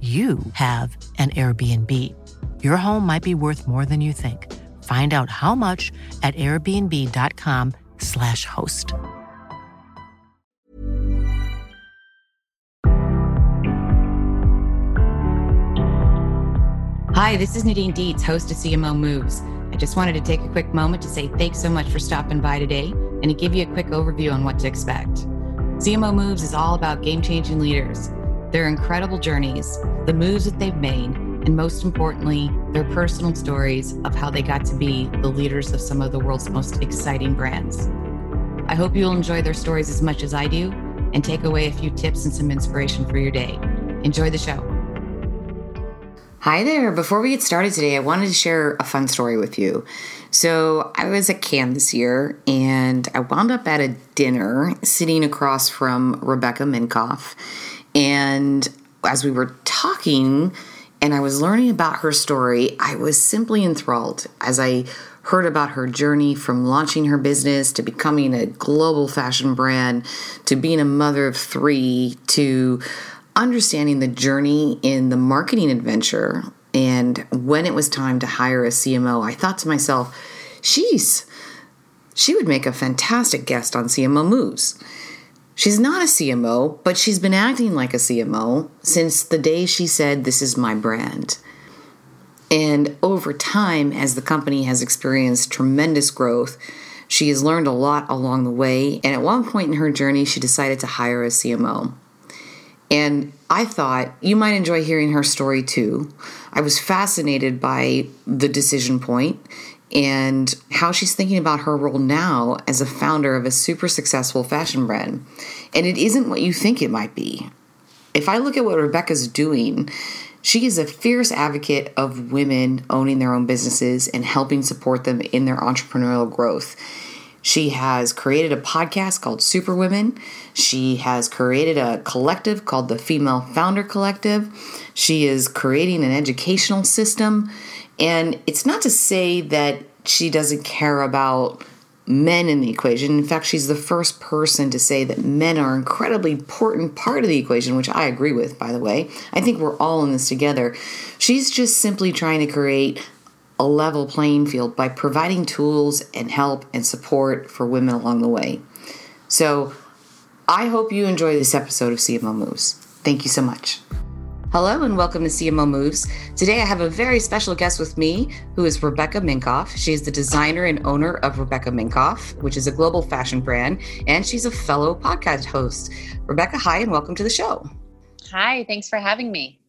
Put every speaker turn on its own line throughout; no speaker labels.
you have an Airbnb. Your home might be worth more than you think. Find out how much at airbnb.com/slash host.
Hi, this is Nadine Dietz, host of CMO Moves. I just wanted to take a quick moment to say thanks so much for stopping by today and to give you a quick overview on what to expect. CMO Moves is all about game changing leaders, their incredible journeys, the moves that they've made, and most importantly, their personal stories of how they got to be the leaders of some of the world's most exciting brands. I hope you'll enjoy their stories as much as I do and take away a few tips and some inspiration for your day. Enjoy the show. Hi there. Before we get started today, I wanted to share a fun story with you. So, I was at Cannes this year and I wound up at a dinner sitting across from Rebecca Minkoff. And as we were talking and I was learning about her story, I was simply enthralled as I heard about her journey from launching her business to becoming a global fashion brand to being a mother of three to understanding the journey in the marketing adventure. And when it was time to hire a CMO, I thought to myself, she's she would make a fantastic guest on CMO Moves. She's not a CMO, but she's been acting like a CMO since the day she said, This is my brand. And over time, as the company has experienced tremendous growth, she has learned a lot along the way. And at one point in her journey, she decided to hire a CMO. And I thought you might enjoy hearing her story too. I was fascinated by the decision point and how she's thinking about her role now as a founder of a super successful fashion brand. And it isn't what you think it might be. If I look at what Rebecca's doing, she is a fierce advocate of women owning their own businesses and helping support them in their entrepreneurial growth. She has created a podcast called Super Women. She has created a collective called the Female Founder Collective. She is creating an educational system. And it's not to say that she doesn't care about men in the equation. In fact, she's the first person to say that men are an incredibly important part of the equation, which I agree with, by the way. I think we're all in this together. She's just simply trying to create a level playing field by providing tools and help and support for women along the way. So I hope you enjoy this episode of CMO Moves. Thank you so much. Hello and welcome to CMO Moves. Today I have a very special guest with me who is Rebecca Minkoff. She is the designer and owner of Rebecca Minkoff, which is a global fashion brand, and she's a fellow podcast host. Rebecca, hi and welcome to the show.
Hi, thanks for having me.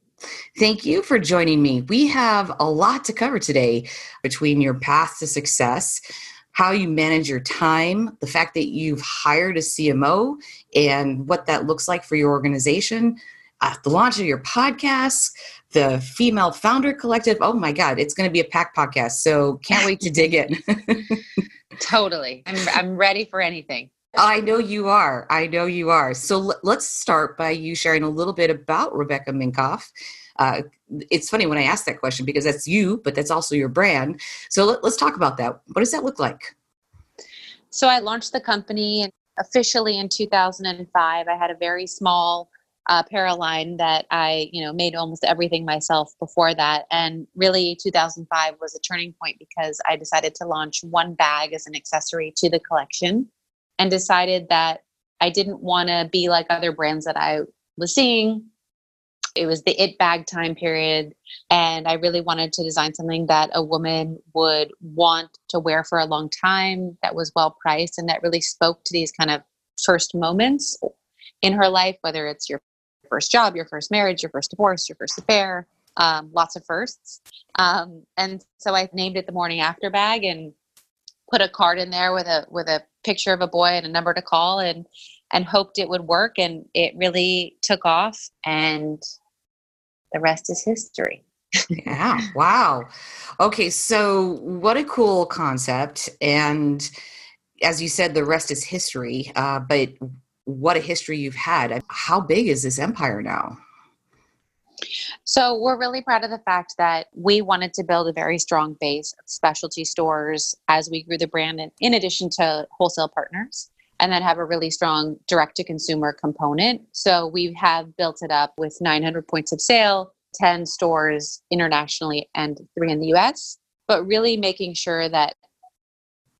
Thank you for joining me. We have a lot to cover today between your path to success, how you manage your time, the fact that you've hired a CMO, and what that looks like for your organization uh, the launch of your podcast, the Female Founder Collective. Oh my God, it's going to be a packed podcast. So can't wait to dig in.
totally. I'm, I'm ready for anything.
I know you are. I know you are. So l- let's start by you sharing a little bit about Rebecca Minkoff. Uh, it's funny when I ask that question because that's you, but that's also your brand. So let, let's talk about that. What does that look like?
So I launched the company officially in 2005. I had a very small uh, Paraline that I, you know, made almost everything myself before that. And really, 2005 was a turning point because I decided to launch one bag as an accessory to the collection and decided that I didn't want to be like other brands that I was seeing it was the it bag time period. And I really wanted to design something that a woman would want to wear for a long time, that was well priced, and that really spoke to these kind of first moments in her life, whether it's your first job, your first marriage, your first divorce, your first affair, um, lots of firsts. Um, and so I named it the morning after bag and put a card in there with a with a picture of a boy and a number to call and and hoped it would work and it really took off and the rest is history.
yeah. Wow. Okay. So, what a cool concept. And as you said, the rest is history. Uh, but what a history you've had. How big is this empire now?
So, we're really proud of the fact that we wanted to build a very strong base of specialty stores as we grew the brand, in addition to wholesale partners, and then have a really strong direct to consumer component. So, we have built it up with 900 points of sale, 10 stores internationally, and three in the US, but really making sure that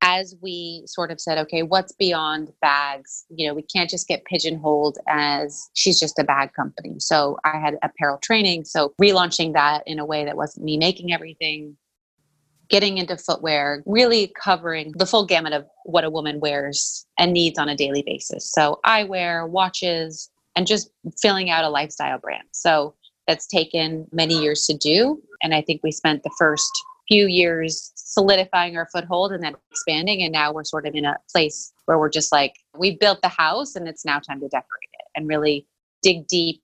as we sort of said, okay, what's beyond bags? You know, we can't just get pigeonholed as she's just a bag company. So I had apparel training. So relaunching that in a way that wasn't me making everything, getting into footwear, really covering the full gamut of what a woman wears and needs on a daily basis. So eyewear, watches, and just filling out a lifestyle brand. So that's taken many years to do. And I think we spent the first few years solidifying our foothold and then expanding. And now we're sort of in a place where we're just like, we built the house and it's now time to decorate it and really dig deep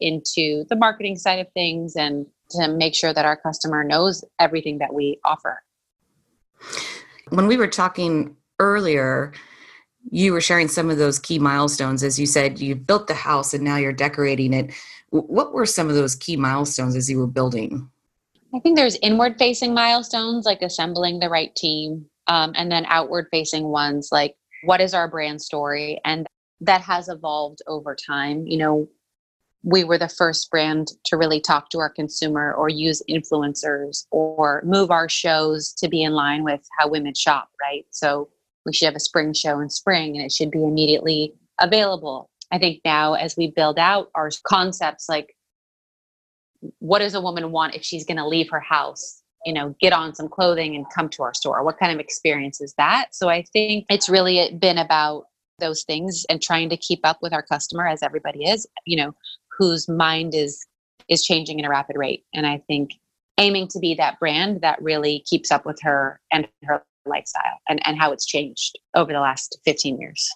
into the marketing side of things and to make sure that our customer knows everything that we offer.
When we were talking earlier, you were sharing some of those key milestones. As you said, you built the house and now you're decorating it. What were some of those key milestones as you were building?
I think there's inward facing milestones like assembling the right team, um, and then outward facing ones like what is our brand story? And that has evolved over time. You know, we were the first brand to really talk to our consumer or use influencers or move our shows to be in line with how women shop, right? So we should have a spring show in spring and it should be immediately available. I think now as we build out our concepts like what does a woman want if she's going to leave her house you know get on some clothing and come to our store? What kind of experience is that? So i think it's really been about those things and trying to keep up with our customer as everybody is you know whose mind is is changing at a rapid rate. And i think aiming to be that brand that really keeps up with her and her lifestyle and, and how it's changed over the last 15 years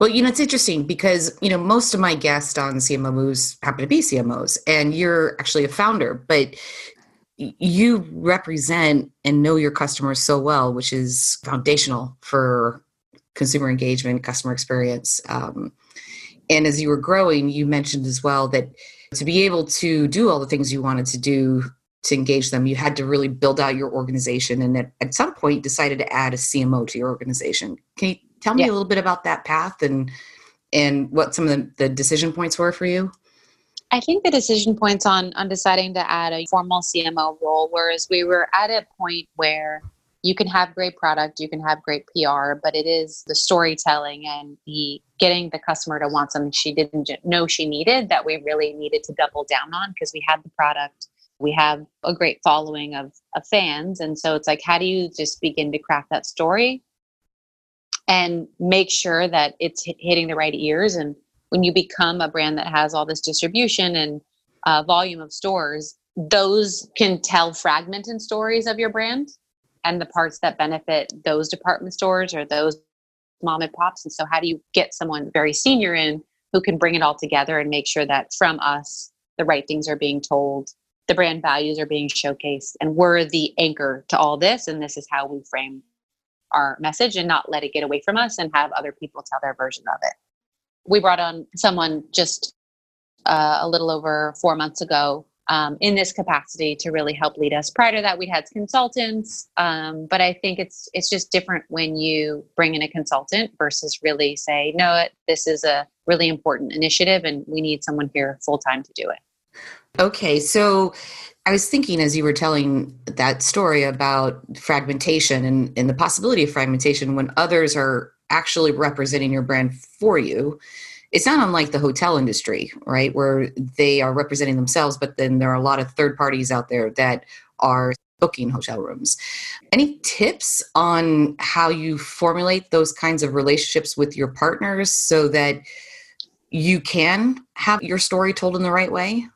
well, you know, it's interesting because, you know, most of my guests on CMO Moves happen to be CMOs, and you're actually a founder, but you represent and know your customers so well, which is foundational for consumer engagement, customer experience. Um, and as you were growing, you mentioned as well that to be able to do all the things you wanted to do to engage them, you had to really build out your organization. And at, at some point, decided to add a CMO to your organization. Can you Tell me yeah. a little bit about that path and and what some of the, the decision points were for you.
I think the decision points on on deciding to add a formal CMO role, whereas we were at a point where you can have great product, you can have great PR, but it is the storytelling and the getting the customer to want something she didn't know she needed that we really needed to double down on because we had the product, we have a great following of, of fans, and so it's like, how do you just begin to craft that story and make sure that it's hitting the right ears. And when you become a brand that has all this distribution and uh, volume of stores, those can tell fragmented stories of your brand and the parts that benefit those department stores or those mom and pops. And so, how do you get someone very senior in who can bring it all together and make sure that from us, the right things are being told, the brand values are being showcased, and we're the anchor to all this. And this is how we frame our message and not let it get away from us and have other people tell their version of it. We brought on someone just uh, a little over four months ago um, in this capacity to really help lead us. Prior to that, we'd had consultants, um, but I think it's it's just different when you bring in a consultant versus really say, no, this is a really important initiative, and we need someone here full time to do it.
Okay, so I was thinking as you were telling that story about fragmentation and, and the possibility of fragmentation when others are actually representing your brand for you it's not unlike the hotel industry, right? Where they are representing themselves, but then there are a lot of third parties out there that are booking hotel rooms. Any tips on how you formulate those kinds of relationships with your partners so that you can have your story told in the right way?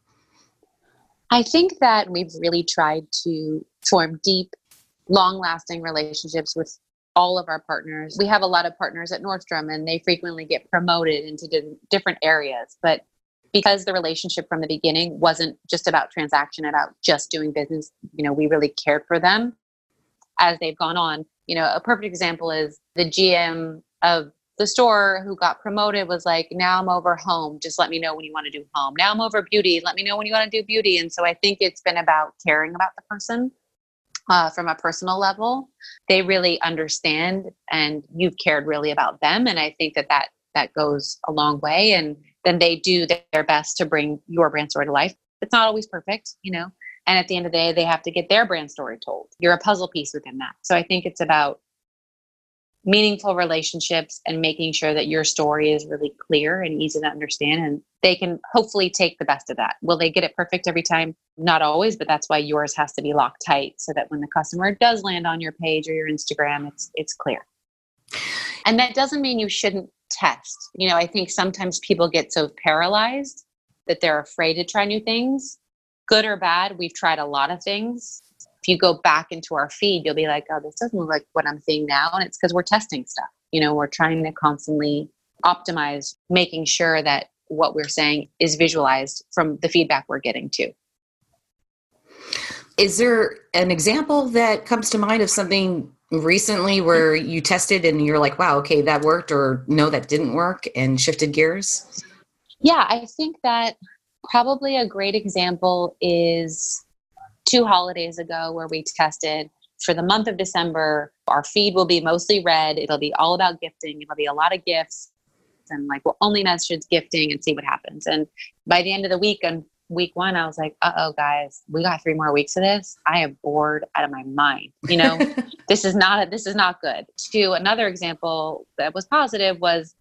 I think that we've really tried to form deep, long lasting relationships with all of our partners. We have a lot of partners at Nordstrom and they frequently get promoted into different areas. But because the relationship from the beginning wasn't just about transaction, about just doing business, you know, we really cared for them as they've gone on. You know, a perfect example is the GM of the store who got promoted was like, now I'm over home. Just let me know when you want to do home. Now I'm over beauty. Let me know when you want to do beauty. And so I think it's been about caring about the person uh, from a personal level. They really understand, and you've cared really about them. And I think that that that goes a long way. And then they do their best to bring your brand story to life. It's not always perfect, you know. And at the end of the day, they have to get their brand story told. You're a puzzle piece within that. So I think it's about meaningful relationships and making sure that your story is really clear and easy to understand and they can hopefully take the best of that. Will they get it perfect every time? Not always but that's why yours has to be locked tight so that when the customer does land on your page or your instagram it's it's clear. And that doesn't mean you shouldn't test. You know i think sometimes people get so paralyzed that they're afraid to try new things. Good or bad we've tried a lot of things if you go back into our feed, you'll be like, oh, this doesn't look like what I'm seeing now. And it's because we're testing stuff. You know, we're trying to constantly optimize, making sure that what we're saying is visualized from the feedback we're getting too.
Is there an example that comes to mind of something recently where you tested and you're like, wow, okay, that worked, or no, that didn't work, and shifted gears?
Yeah, I think that probably a great example is two holidays ago where we tested for the month of December. Our feed will be mostly red. It'll be all about gifting. It'll be a lot of gifts and like we'll only message gifting and see what happens. And by the end of the week on week one, I was like, uh oh, guys, we got three more weeks of this. I am bored out of my mind. You know, this is not a, this is not good. To another example that was positive was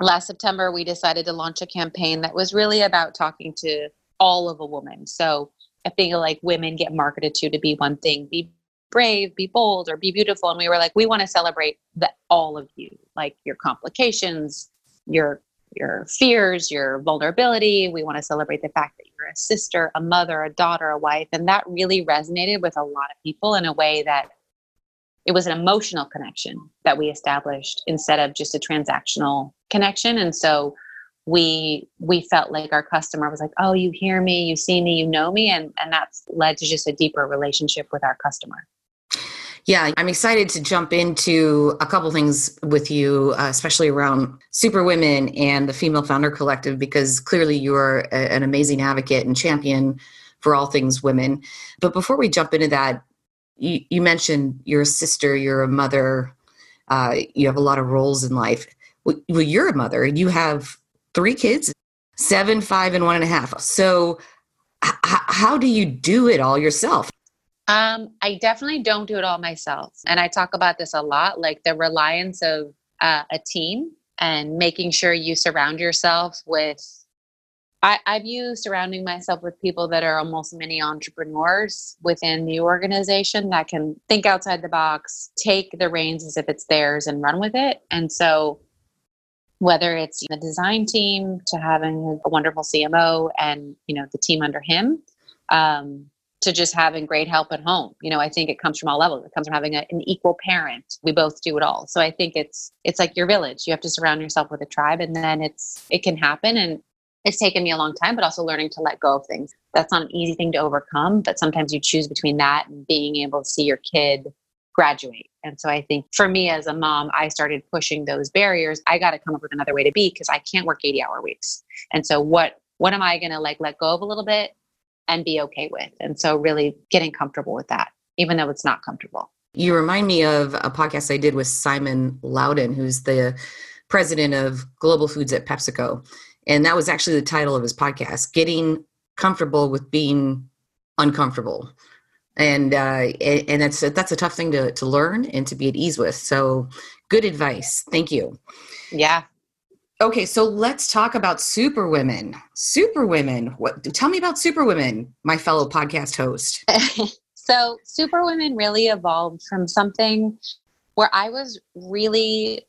last September we decided to launch a campaign that was really about talking to all of a woman. So I feel like women get marketed to to be one thing, be brave, be bold, or be beautiful. And we were like, we want to celebrate the all of you, like your complications, your your fears, your vulnerability. We want to celebrate the fact that you're a sister, a mother, a daughter, a wife. And that really resonated with a lot of people in a way that it was an emotional connection that we established instead of just a transactional connection. And so we we felt like our customer was like oh you hear me you see me you know me and and that's led to just a deeper relationship with our customer.
Yeah i'm excited to jump into a couple things with you uh, especially around super women and the female founder collective because clearly you're a, an amazing advocate and champion for all things women. But before we jump into that you, you mentioned you're a sister you're a mother uh, you have a lot of roles in life. Well, you're a mother. You have three kids seven, five, and one and a half. So, h- how do you do it all yourself?
Um, I definitely don't do it all myself. And I talk about this a lot like the reliance of uh, a team and making sure you surround yourself with. I, I view surrounding myself with people that are almost mini entrepreneurs within the organization that can think outside the box, take the reins as if it's theirs, and run with it. And so whether it's the design team to having a wonderful CMO and you know the team under him um, to just having great help at home. You know, I think it comes from all levels. It comes from having a, an equal parent. We both do it all. So I think it's it's like your village. You have to surround yourself with a tribe, and then it's it can happen. And it's taken me a long time, but also learning to let go of things. That's not an easy thing to overcome, but sometimes you choose between that and being able to see your kid graduate. And so I think for me as a mom, I started pushing those barriers. I got to come up with another way to be because I can't work 80 hour weeks. And so what what am I going to like let go of a little bit and be okay with? And so really getting comfortable with that, even though it's not comfortable.
You remind me of a podcast I did with Simon Lowden, who's the president of Global Foods at PepsiCo. And that was actually the title of his podcast, Getting Comfortable with Being Uncomfortable and uh, and that's a, that's a tough thing to to learn and to be at ease with. So, good advice. Thank you.
Yeah.
Okay, so let's talk about Superwomen. Superwomen. What tell me about Superwomen, my fellow podcast host.
so Superwomen really evolved from something where I was really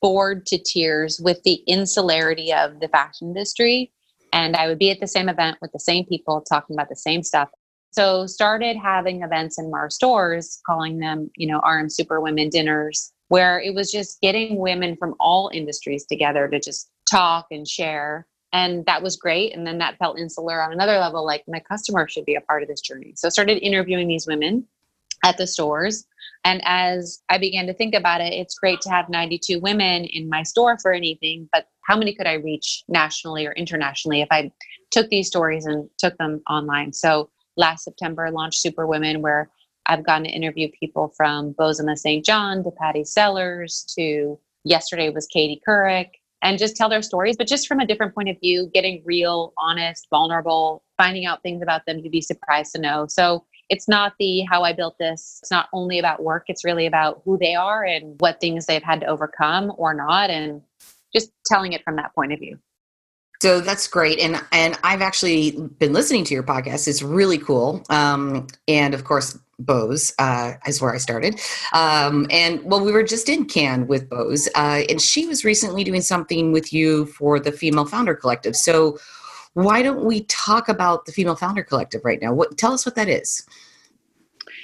bored to tears with the insularity of the fashion industry. And I would be at the same event with the same people talking about the same stuff. So started having events in our stores, calling them, you know, RM Superwomen dinners, where it was just getting women from all industries together to just talk and share. And that was great. And then that felt insular on another level, like my customer should be a part of this journey. So I started interviewing these women at the stores. And as I began to think about it, it's great to have 92 women in my store for anything, but how many could I reach nationally or internationally if I took these stories and took them online? So last September launched Super Women, where I've gotten to interview people from Bozoma St. John to Pattie Sellers to yesterday was Katie Couric and just tell their stories, but just from a different point of view, getting real, honest, vulnerable, finding out things about them you'd be surprised to know. So it's not the how I built this. It's not only about work. It's really about who they are and what things they've had to overcome or not, and just telling it from that point of view.
So that's great, and and I've actually been listening to your podcast. It's really cool, um, and of course, Boz uh, is where I started. Um, and well, we were just in Cannes with Boz, uh, and she was recently doing something with you for the Female Founder Collective. So, why don't we talk about the Female Founder Collective right now? What tell us what that is?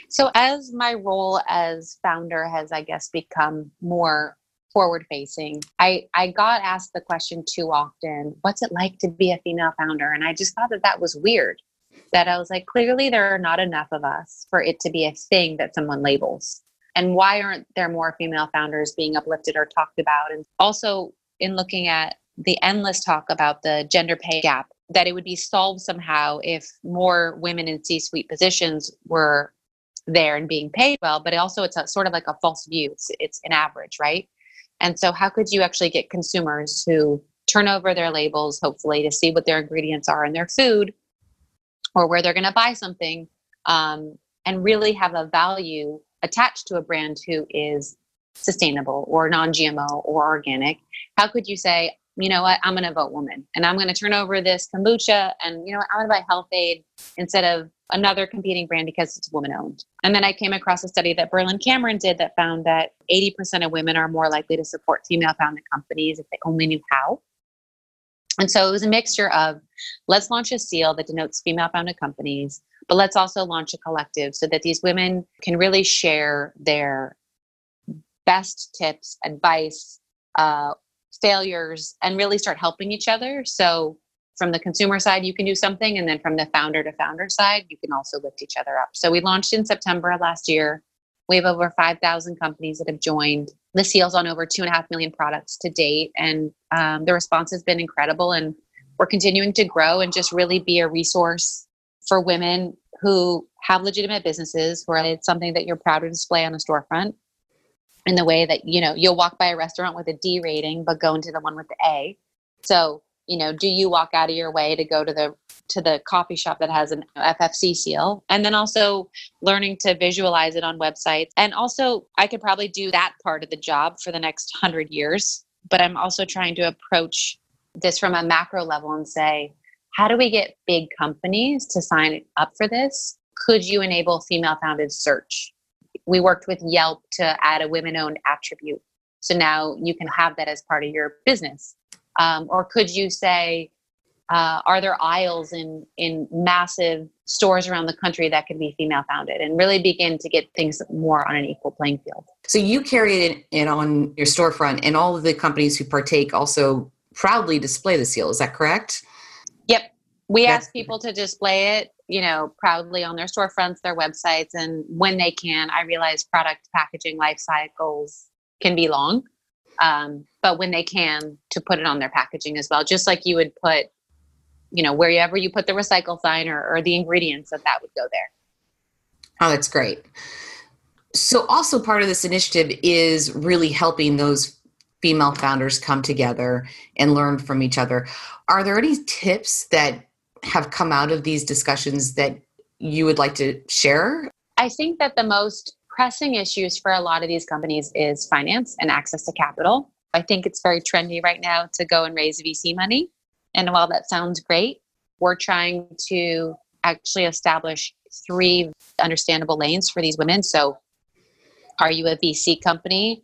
So, as my role as founder has, I guess, become more forward facing. I, I got asked the question too often what's it like to be a female founder? And I just thought that that was weird. That I was like, clearly there are not enough of us for it to be a thing that someone labels. And why aren't there more female founders being uplifted or talked about? And also, in looking at the endless talk about the gender pay gap, that it would be solved somehow if more women in C suite positions were there and being paid well. But also, it's a, sort of like a false view. It's, it's an average, right? And so, how could you actually get consumers who turn over their labels, hopefully, to see what their ingredients are in their food or where they're going to buy something um, and really have a value attached to a brand who is sustainable or non GMO or organic? How could you say, you know what, I'm going to vote woman and I'm going to turn over this kombucha and, you know, what, I'm going to buy Health-Ade instead of another competing brand because it's woman owned. And then I came across a study that Berlin Cameron did that found that 80% of women are more likely to support female founded companies if they only knew how. And so it was a mixture of let's launch a seal that denotes female founded companies, but let's also launch a collective so that these women can really share their best tips, advice, uh, failures and really start helping each other. So from the consumer side, you can do something. And then from the founder to founder side, you can also lift each other up. So we launched in September of last year. We have over 5,000 companies that have joined. The seal's on over two and a half million products to date. And um, the response has been incredible. And we're continuing to grow and just really be a resource for women who have legitimate businesses where it's something that you're proud to display on a storefront in the way that you know you'll walk by a restaurant with a D rating but go into the one with the A. So you know, do you walk out of your way to go to the to the coffee shop that has an FFC seal, and then also learning to visualize it on websites, and also I could probably do that part of the job for the next hundred years. But I'm also trying to approach this from a macro level and say, how do we get big companies to sign up for this? Could you enable female founded search? We worked with Yelp to add a women owned attribute. So now you can have that as part of your business. Um, or could you say, uh, are there aisles in, in massive stores around the country that could be female founded and really begin to get things more on an equal playing field?
So you carry it, in on your storefront, and all of the companies who partake also proudly display the seal. Is that correct?
Yep. We ask people to display it you know proudly on their storefronts their websites and when they can i realize product packaging life cycles can be long um, but when they can to put it on their packaging as well just like you would put you know wherever you put the recycle sign or, or the ingredients that that would go there.
Oh that's great. So also part of this initiative is really helping those female founders come together and learn from each other. Are there any tips that have come out of these discussions that you would like to share?
I think that the most pressing issues for a lot of these companies is finance and access to capital. I think it's very trendy right now to go and raise VC money. And while that sounds great, we're trying to actually establish three understandable lanes for these women. So, are you a VC company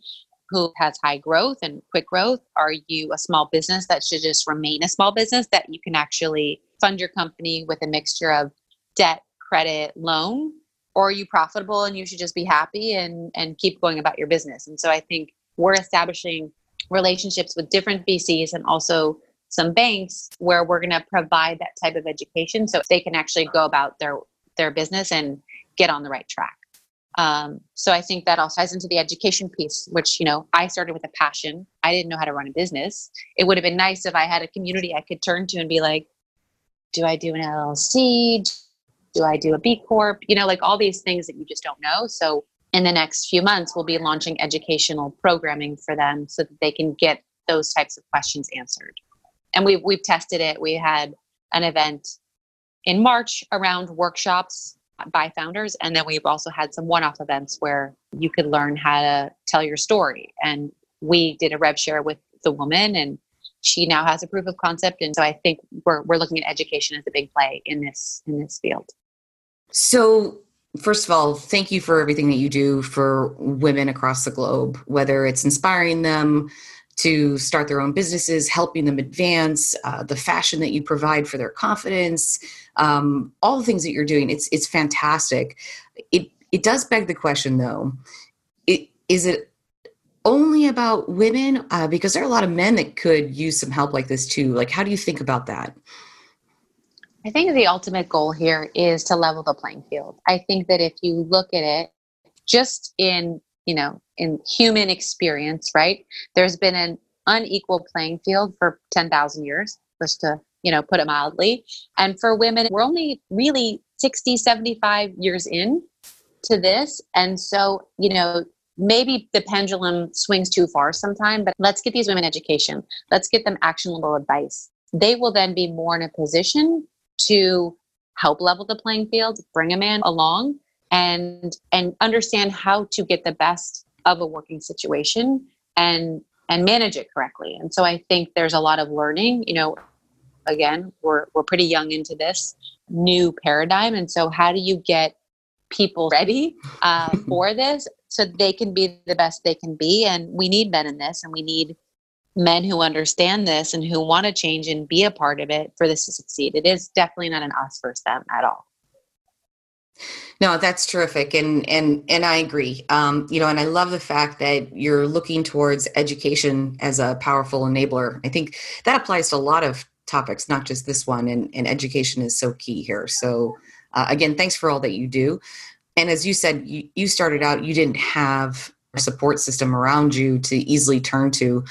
who has high growth and quick growth? Are you a small business that should just remain a small business that you can actually fund your company with a mixture of debt, credit, loan? Or are you profitable and you should just be happy and, and keep going about your business? And so I think we're establishing relationships with different VCs and also some banks where we're going to provide that type of education so they can actually go about their their business and get on the right track. Um, so I think that also ties into the education piece, which you know I started with a passion. I didn't know how to run a business. It would have been nice if I had a community I could turn to and be like, "Do I do an LLC? Do I do a B corp? You know, like all these things that you just don't know." So in the next few months, we'll be launching educational programming for them so that they can get those types of questions answered. And we've we've tested it. We had an event in March around workshops by founders. And then we've also had some one off events where you could learn how to tell your story. And we did a rev share with the woman and she now has a proof of concept. And so I think we're, we're looking at education as a big play in this in this field.
So first of all, thank you for everything that you do for women across the globe, whether it's inspiring them to start their own businesses, helping them advance, uh, the fashion that you provide for their confidence, um, all the things that you're doing. It's it's fantastic. It it does beg the question though. It, is it only about women? Uh, because there are a lot of men that could use some help like this too. Like, how do you think about that?
I think the ultimate goal here is to level the playing field. I think that if you look at it just in you know in human experience right there's been an unequal playing field for 10,000 years just to you know put it mildly and for women we're only really 60 75 years in to this and so you know maybe the pendulum swings too far sometime but let's get these women education. Let's get them actionable advice. They will then be more in a position to help level the playing field bring a man along and and understand how to get the best of a working situation and and manage it correctly. And so i think there's a lot of learning you know again we're we're pretty young into this new paradigm. And so how do you get people ready uh, for this so they can be the best they can be and we need men in this and we need men who understand this and who want to change and be a part of it for this to succeed it is definitely not an us versus them at all
no, that's terrific, and and and I agree. Um, you know, and I love the fact that you're looking towards education as a powerful enabler. I think that applies to a lot of topics, not just this one. And, and education is so key here. So, uh, again, thanks for all that you do. And as you said, you, you started out, you didn't have a support system around you to easily turn to.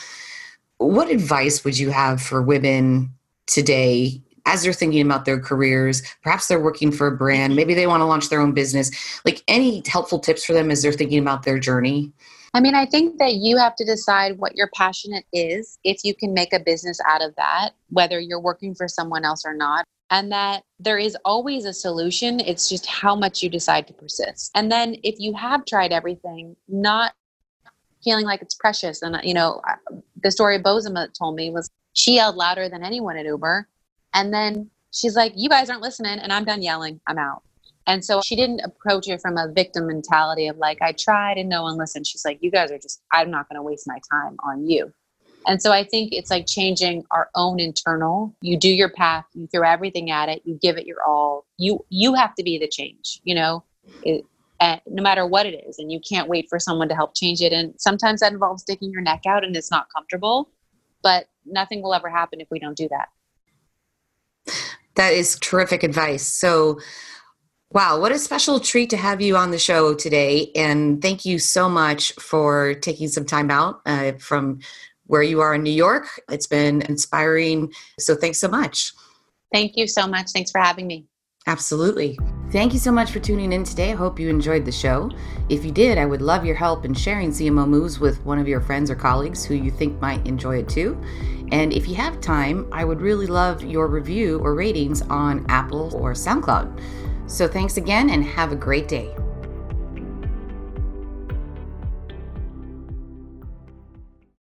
What advice would you have for women today as they're thinking about their careers? Perhaps they're working for a brand. Maybe they want to launch their own business. Like any helpful tips for them as they're thinking about their journey?
I mean, I think that you have to decide what your passionate is, if you can make a business out of that, whether you're working for someone else or not, and that there is always a solution. It's just how much you decide to persist. And then if you have tried everything, not feeling like it's precious. And, you know, the story Bozoma told me was she yelled louder than anyone at Uber. And then she's like, You guys aren't listening, and I'm done yelling. I'm out. And so she didn't approach it from a victim mentality of like, I tried and no one listened. She's like, you guys are just, I'm not going to waste my time on you. And so I think it's like changing our own internal. You do your path, you throw everything at it, you give it your all. You you have to be the change, you know, it, no matter what it is. And you can't wait for someone to help change it. And sometimes that involves sticking your neck out and it's not comfortable, but nothing will ever happen if we don't do that.
That is terrific advice. So Wow, what a special treat to have you on the show today. And thank you so much for taking some time out uh, from where you are in New York. It's been inspiring. So thanks so much.
Thank you so much. Thanks for having me.
Absolutely. Thank you so much for tuning in today. I hope you enjoyed the show. If you did, I would love your help in sharing CMO Moves with one of your friends or colleagues who you think might enjoy it too. And if you have time, I would really love your review or ratings on Apple or SoundCloud. So thanks again and have a great day.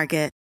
Market.